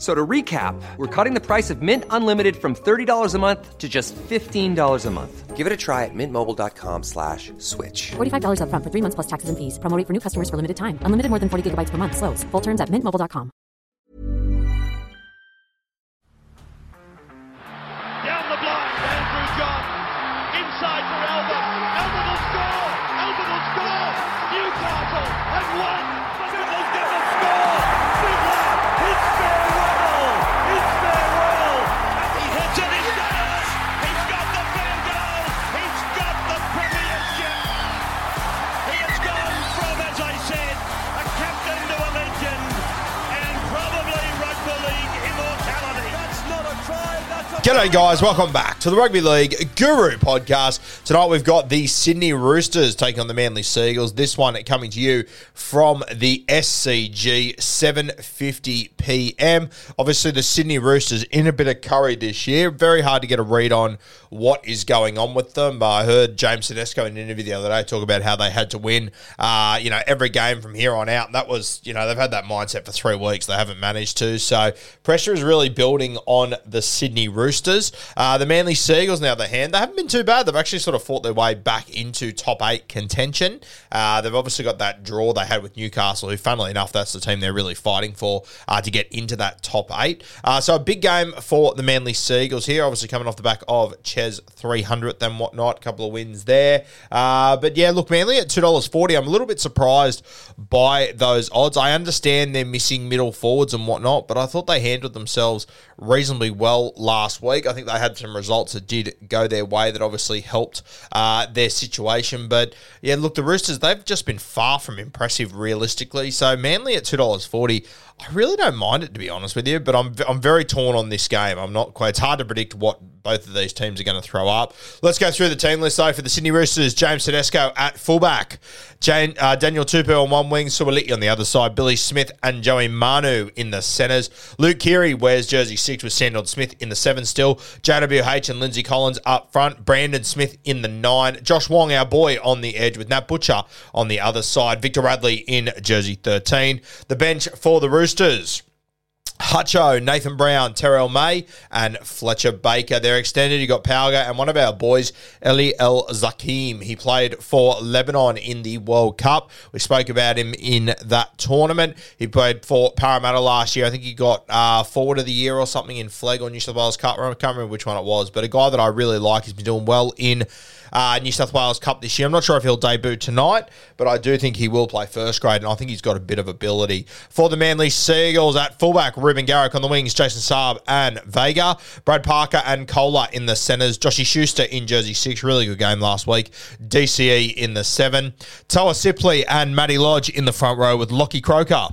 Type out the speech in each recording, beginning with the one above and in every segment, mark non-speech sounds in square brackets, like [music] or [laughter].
So to recap, we're cutting the price of Mint Unlimited from $30 a month to just $15 a month. Give it a try at mintmobile.com slash switch. $45 upfront for three months plus taxes and fees. Promo rate for new customers for limited time. Unlimited more than 40 gigabytes per month. Slows. Full terms at mintmobile.com. Down the blind, Andrew John. Inside for Albert. Albert will score. Albert will score. Newcastle have won. G'day, guys. Welcome back to the Rugby League Guru podcast. Tonight we've got the Sydney Roosters taking on the Manly Seagulls. This one coming to you from the SCG 7:50 p.m. Obviously, the Sydney Roosters in a bit of curry this year. Very hard to get a read on what is going on with them. I heard James Tedesco in an interview the other day talk about how they had to win, uh, you know, every game from here on out. And that was, you know, they've had that mindset for three weeks. They haven't managed to. So pressure is really building on the Sydney Roosters. Uh, the Manly Seagulls, now the other hand, they haven't been too bad. They've actually sort of fought their way back into top eight contention. Uh, they've obviously got that draw they had with Newcastle, who, funnily enough, that's the team they're really fighting for uh, to get into that top eight. Uh, so a big game for the Manly Seagulls here, obviously coming off the back of Ches 300th and whatnot, a couple of wins there. Uh, but yeah, look, Manly at $2.40, I'm a little bit surprised by those odds. I understand they're missing middle forwards and whatnot, but I thought they handled themselves reasonably well last week. I think they had some results that did go their way that obviously helped uh, their situation. But yeah, look, the Roosters, they've just been far from impressive realistically. So Manly at $2.40, I really don't mind it to be honest with you, but I'm I'm very torn on this game. I'm not quite. It's hard to predict what both of these teams are going to throw up. Let's go through the team list though for the Sydney Roosters. James Tedesco at fullback, Jane, uh, Daniel Tupou on one wing, Suoliti on the other side, Billy Smith and Joey Manu in the centres. Luke Keary wears jersey six with Sandon Smith in the seven still. JWH and Lindsay Collins up front. Brandon Smith in the nine. Josh Wong, our boy, on the edge with Nat Butcher on the other side. Victor Radley in jersey 13. The bench for the Roosters. Roosters. Hutcho, Nathan Brown, Terrell May, and Fletcher Baker. They're extended. You got Pauga and one of our boys, Elie El-Zakhem. He played for Lebanon in the World Cup. We spoke about him in that tournament. He played for Parramatta last year. I think he got uh, forward of the year or something in Flegg or New South Wales Cup. I can't remember which one it was, but a guy that I really like. He's been doing well in uh, New South Wales Cup this year. I'm not sure if he'll debut tonight, but I do think he will play first grade, and I think he's got a bit of ability. For the Manly Seagulls at fullback, Reuben Garrick on the wings, Jason Saab and Vega, Brad Parker and Koula in the centres, Joshy Schuster in jersey six, really good game last week, DCE in the seven, Toa Sipley and Matty Lodge in the front row with Lockie Croker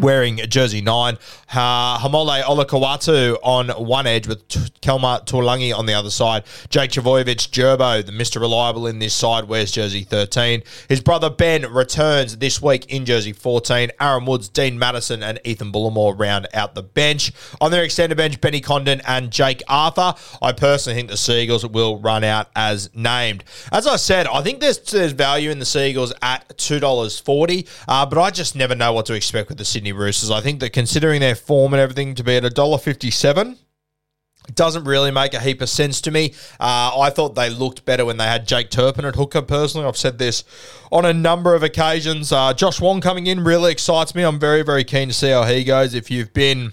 wearing jersey nine. Uh, Hamole Olakau'atu on one edge with T- Kelma Tuilagi on the other side. Jake Trbojevic, Gerbo, the Mr. Reliable in this side, wears jersey 13. His brother Ben returns this week in jersey 14. Aaron Woods, Dean Madison, and Ethan Bullemor round out the bench. On their extended bench, Benny Condon and Jake Arthur. I personally think the Seagulls will run out as named. As I said, I think there's, there's value in the Seagulls at $2.40, uh, but I just never know what to expect with the Sydney Roosters. I think that considering their form and everything to be at $1.57, it doesn't really make a heap of sense to me. Uh, I thought they looked better when they had Jake Turpin at hooker. Personally, I've said this on a number of occasions. Uh, Josh Wong coming in really excites me. I'm very, very keen to see how he goes. If you've been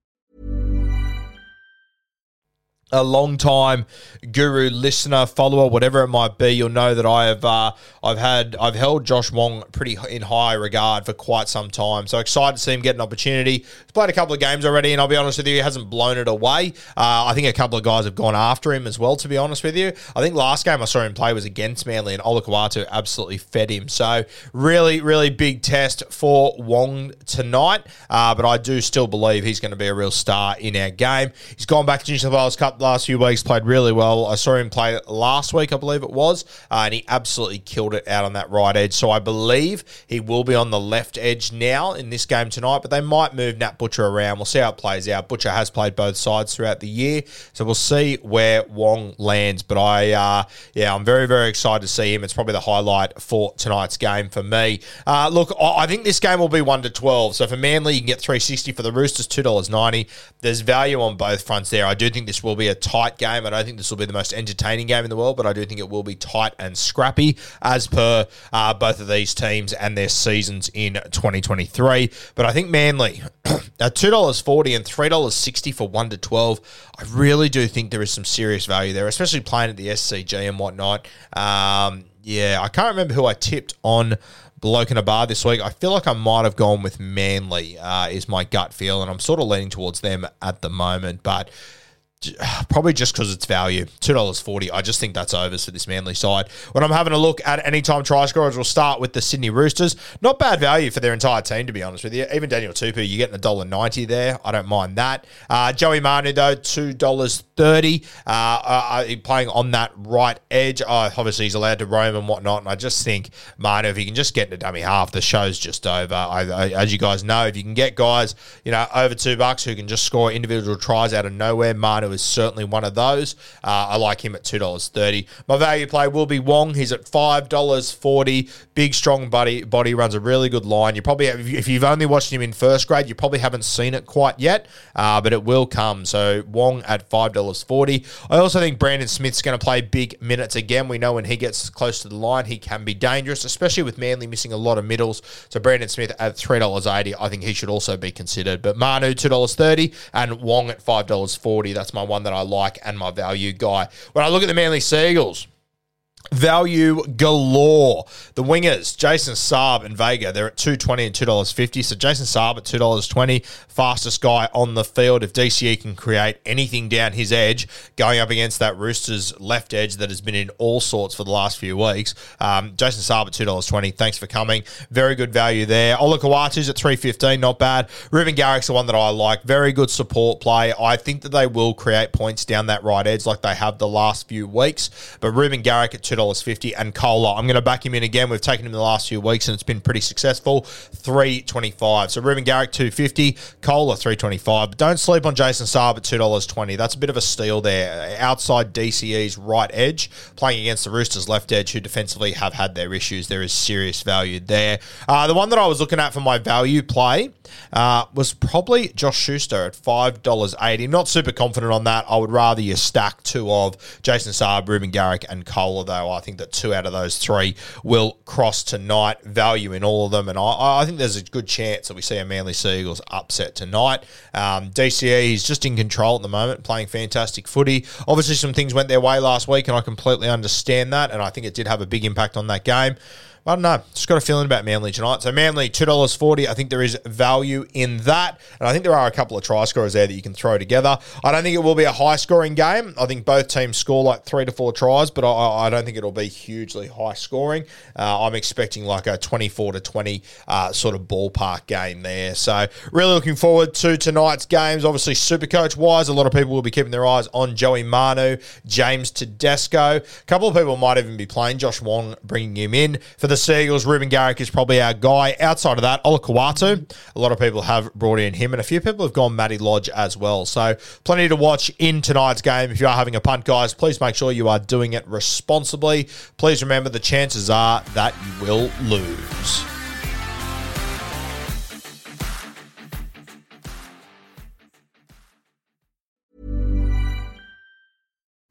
A long time guru listener follower whatever it might be you'll know that I have uh, I've had I've held Josh Wong pretty in high regard for quite some time. So excited to see him get an opportunity. He's played a couple of games already and I'll be honest with you he hasn't blown it away. Uh, I think a couple of guys have gone after him as well to be honest with you. I think last game I saw him play was against Manly and Olakau'atu absolutely fed him. So really really big test for Wong tonight uh, but I do still believe he's going to be a real star in our game. He's gone back to New South Wales Cup last few weeks, played really well. I saw him play last week, I believe it was, uh, and he absolutely killed it out on that right edge. So I believe he will be on the left edge now in this game tonight, but they might move Nat Butcher around. We'll see how it plays out. Butcher has played both sides throughout the year, so we'll see where Wong lands. But I, uh, yeah, I'm very, very excited to see him. It's probably the highlight for tonight's game for me. Uh, look, I think this game will be 1 to 12. So for Manly, you can get 360 for the Roosters, $2.90. There's value on both fronts there. I do think this will be a tight game. I don't think this will be the most entertaining game in the world, but I do think it will be tight and scrappy as per uh, both of these teams and their seasons in 2023. But I think Manly [clears throat] at $2.40 and $3.60 for 1 to 12, I really do think there is some serious value there, especially playing at the SCG and whatnot. Um, yeah, I can't remember who I tipped on bloke in a bar this week. I feel like I might have gone with Manly, uh, is my gut feel, and I'm sort of leaning towards them at the moment. But [sighs] probably just because it's value. $2.40. I just think that's overs for this Manly side. When I'm having a look at anytime try scorers, we'll start with the Sydney Roosters. Not bad value for their entire team, to be honest with you. Even Daniel Tupou, you're getting $1.90 there. I don't mind that. Uh, Joey Manu, though, $2.30. Uh, uh, playing on that right edge. Uh, obviously, he's allowed to roam and whatnot. And I just think Manu, if he can just get into dummy half, the show's just over. I, I, as you guys know, if you can get guys, you know, over two bucks who can just score individual tries out of nowhere, Manu is certainly one of those. Uh, I like him at $2.30. My value play will be Wong. He's at $5.40. Big, strong body, body runs a really good line. You probably, have, if you've only watched him in first grade, you probably haven't seen it quite yet, uh, but it will come. So Wong at $5.40. I also think Brandon Smith's going to play big minutes again. We know when he gets close to the line, he can be dangerous, especially with Manly missing a lot of middles. So Brandon Smith at $3.80, I think he should also be considered. But Manu, $2.30, and Wong at $5.40. That's my one that I like and my value guy. When I look at the Manly Seagulls, Value galore. The wingers, Jason Saab and Vega, they're at two twenty and two dollars fifty. So Jason Saab at two dollars twenty, fastest guy on the field. If DCE can create anything down his edge, going up against that Roosters left edge that has been in all sorts for the last few weeks, um, Jason Saab at two dollars twenty. Thanks for coming. Very good value there. Olakau'atu's at three fifteen, not bad. Reuben Garrick's the one that I like. Very good support play. I think that they will create points down that right edge like they have the last few weeks. But Reuben Garrick at two $2.50. And Koula, I'm going to back him in again. We've taken him the last few weeks and it's been pretty successful. 325 So Reuben Garrick, 250 Koula, 325 But don't sleep on Jason Saab at $2.20. That's a bit of a steal there. Outside DCE's right edge, playing against the Roosters left edge, who defensively have had their issues. There is serious value there. Uh, the one that I was looking at for my value play uh, was probably Josh Schuster at $5.80. Not super confident on that. I would rather you stack two of Jason Saab, Reuben Garrick, and Koula, though. I think that two out of those three will cross tonight. Value in all of them, and I, I think there's a good chance that we see a Manly Seagulls upset tonight. Um, DCE is just in control at the moment, playing fantastic footy. Obviously, some things went their way last week, and I completely understand that, and I think it did have a big impact on that game. I don't know. Just got a feeling about Manly tonight. So Manly, two dollars forty. I think there is value in that, and I think there are a couple of try scorers there that you can throw together. I don't think it will be a high scoring game. I think both teams score like three to four tries, but I, I don't think it'll be hugely high scoring. Uh, I'm expecting like a twenty four to twenty uh, sort of ballpark game there. So really looking forward to tonight's games. Obviously, super coach wise, a lot of people will be keeping their eyes on Joey Manu, James Tedesco. A couple of people might even be playing Josh Wong, bringing him in for the Seagulls, Reuben Garrick is probably our guy. Outside of that, Olakau'atu, a lot of people have brought in him, and a few people have gone Matty Lodge as well. So plenty to watch in tonight's game. If you are having a punt, guys, please make sure you are doing it responsibly. Please remember the chances are that you will lose.